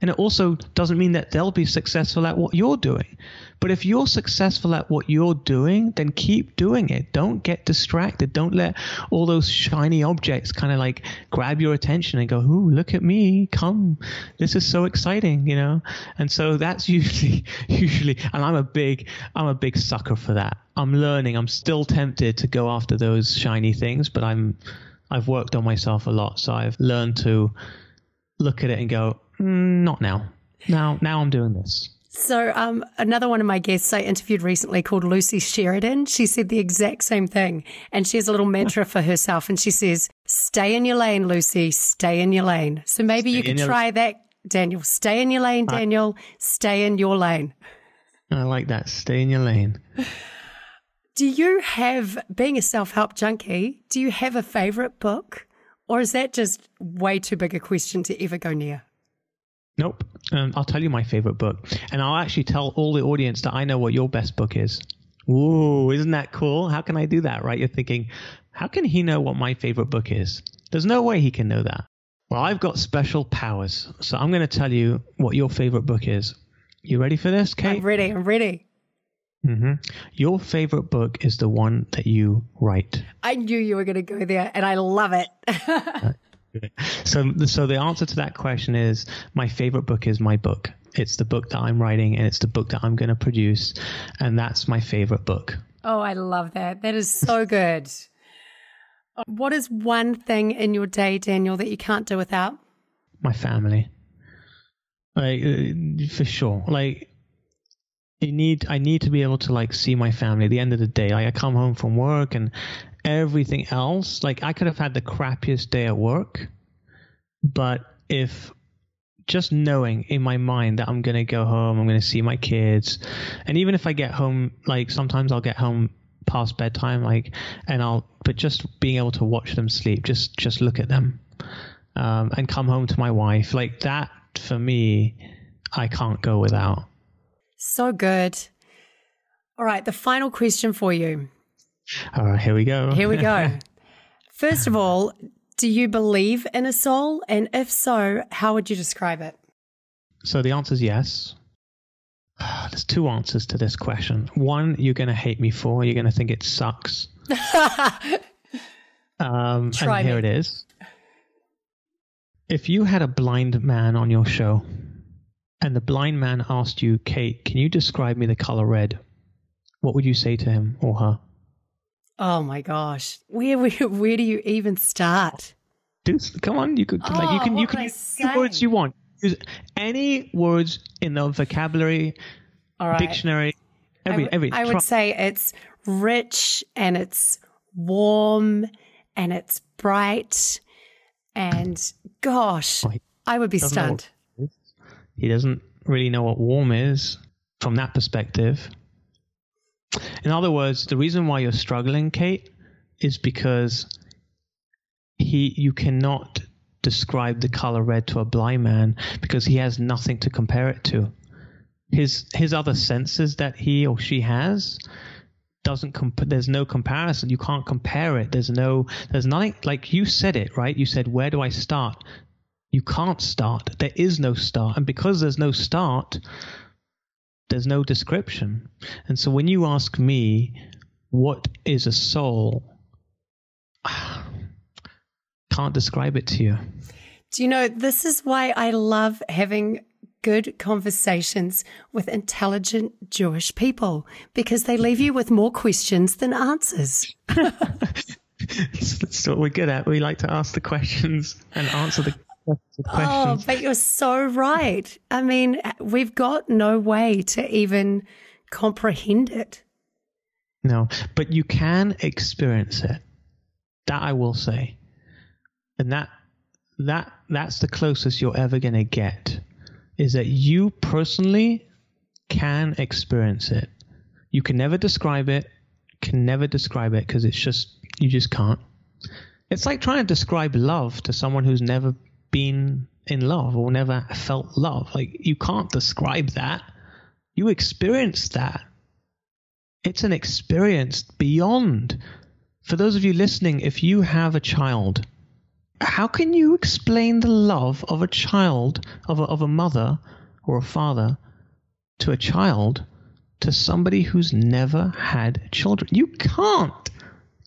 And it also doesn't mean that they'll be successful at what you're doing. But if you're successful at what you're doing, then keep doing it. Don't get distracted. Don't let all those shiny objects kind of like grab your attention and go, "Ooh, look at me. Come. This is so exciting," you know? And so that's usually usually and I'm a big I'm a big sucker for that. I'm learning. I'm still tempted to go after those shiny things, but I'm I've worked on myself a lot, so I've learned to look at it and go, mm, not now. Now, now I'm doing this. So, um, another one of my guests I interviewed recently called Lucy Sheridan, she said the exact same thing. And she has a little mantra for herself. And she says, Stay in your lane, Lucy, stay in your lane. So maybe stay you could try that, Daniel. Stay in your lane, Daniel. I... Stay in your lane. I like that. Stay in your lane. Do you have, being a self help junkie, do you have a favorite book? Or is that just way too big a question to ever go near? Nope. Um, I'll tell you my favorite book, and I'll actually tell all the audience that I know what your best book is. Ooh, isn't that cool? How can I do that, right? You're thinking, how can he know what my favorite book is? There's no way he can know that. Well, I've got special powers, so I'm going to tell you what your favorite book is. You ready for this, Kate? I'm ready. I'm ready. Mm-hmm. Your favorite book is the one that you write. I knew you were going to go there, and I love it. So, so the answer to that question is my favorite book is my book. It's the book that I'm writing, and it's the book that I'm going to produce, and that's my favorite book. Oh, I love that. That is so good. what is one thing in your day, Daniel, that you can't do without? My family. Like uh, for sure. Like I need I need to be able to like see my family at the end of the day. Like I come home from work and everything else, like I could have had the crappiest day at work, but if just knowing in my mind that I'm gonna go home, I'm gonna see my kids, and even if I get home, like sometimes I'll get home past bedtime, like, and I'll, but just being able to watch them sleep, just just look at them, um, and come home to my wife, like that for me, I can't go without. So good. All right, the final question for you. All right, here we go. Here we go. First of all, do you believe in a soul? And if so, how would you describe it? So the answer is yes. There's two answers to this question. One, you're going to hate me for. You're going to think it sucks. um, Try and here me. it is. If you had a blind man on your show, and the blind man asked you, Kate, can you describe me the color red? What would you say to him or her? Oh my gosh, where where, where do you even start? Dude, come on, you could oh, like you oh, can you can use any words you want. Use any words in the vocabulary, dictionary, every I, every. I would say it's rich and it's warm and it's bright and gosh, oh, I would be stunned. He doesn't really know what warm is from that perspective. In other words, the reason why you're struggling, Kate, is because he you cannot describe the color red to a blind man because he has nothing to compare it to. His his other senses that he or she has doesn't comp- there's no comparison. You can't compare it. There's no there's nothing like you said it right? You said where do i start? You can't start. There is no start. And because there's no start there's no description. And so when you ask me what is a soul? Can't describe it to you. Do you know, this is why I love having good conversations with intelligent Jewish people because they leave you with more questions than answers. that's what we're good at. We like to ask the questions and answer the Oh, but you're so right. I mean, we've got no way to even comprehend it. No, but you can experience it. That I will say. And that that that's the closest you're ever going to get is that you personally can experience it. You can never describe it, can never describe it because it's just you just can't. It's like trying to describe love to someone who's never been in love or never felt love. Like you can't describe that. You experience that it's an experience beyond. For those of you listening, if you have a child, how can you explain the love of a child, of a, of a mother or a father to a child, to somebody who's never had children? You can't.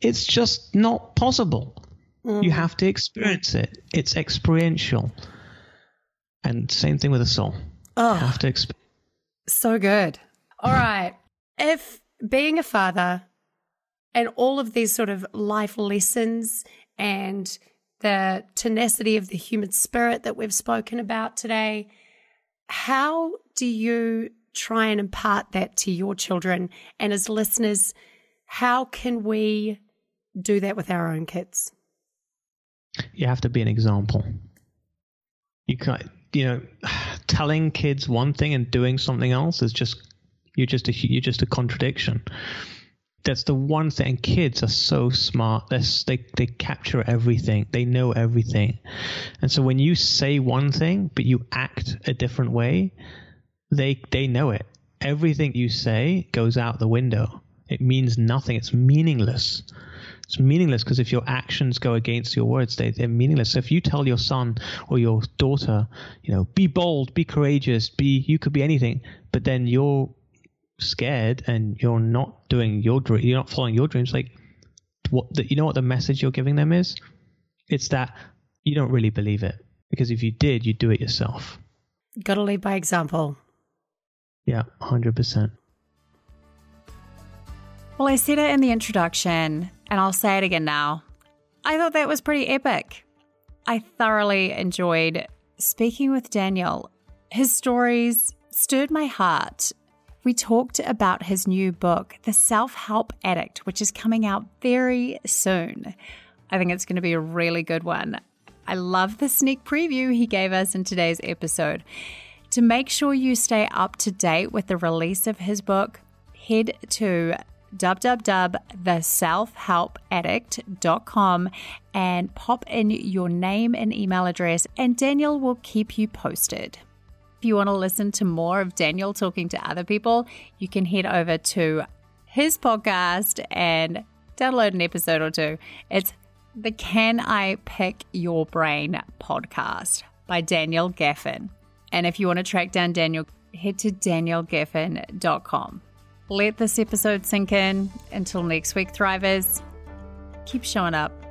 It's just not possible. You mm. have to experience it. It's experiential. And same thing with a soul. Oh. You have to experience. So good. All right. If being a father and all of these sort of life lessons and the tenacity of the human spirit that we've spoken about today, how do you try and impart that to your children? And as listeners, how can we do that with our own kids? You have to be an example. You can't, you know, telling kids one thing and doing something else is just you're just a you're just a contradiction. That's the one thing. Kids are so smart. They're, they they capture everything. They know everything, and so when you say one thing but you act a different way, they they know it. Everything you say goes out the window. It means nothing. It's meaningless it's meaningless because if your actions go against your words, they, they're meaningless. So if you tell your son or your daughter, you know, be bold, be courageous, be, you could be anything, but then you're scared and you're not doing your dream, you're not following your dreams, like what, the, you know what the message you're giving them is? It's that you don't really believe it because if you did, you'd do it yourself. Got to lead by example. Yeah, 100%. Well, I said it in the introduction, and I'll say it again now. I thought that was pretty epic. I thoroughly enjoyed speaking with Daniel. His stories stirred my heart. We talked about his new book, The Self Help Addict, which is coming out very soon. I think it's going to be a really good one. I love the sneak preview he gave us in today's episode. To make sure you stay up to date with the release of his book, head to www.theselfhelpaddict.com and pop in your name and email address, and Daniel will keep you posted. If you want to listen to more of Daniel talking to other people, you can head over to his podcast and download an episode or two. It's the Can I Pick Your Brain podcast by Daniel Gefen. And if you want to track down Daniel, head to danielgefen.com. Let this episode sink in. Until next week, Thrivers, keep showing up.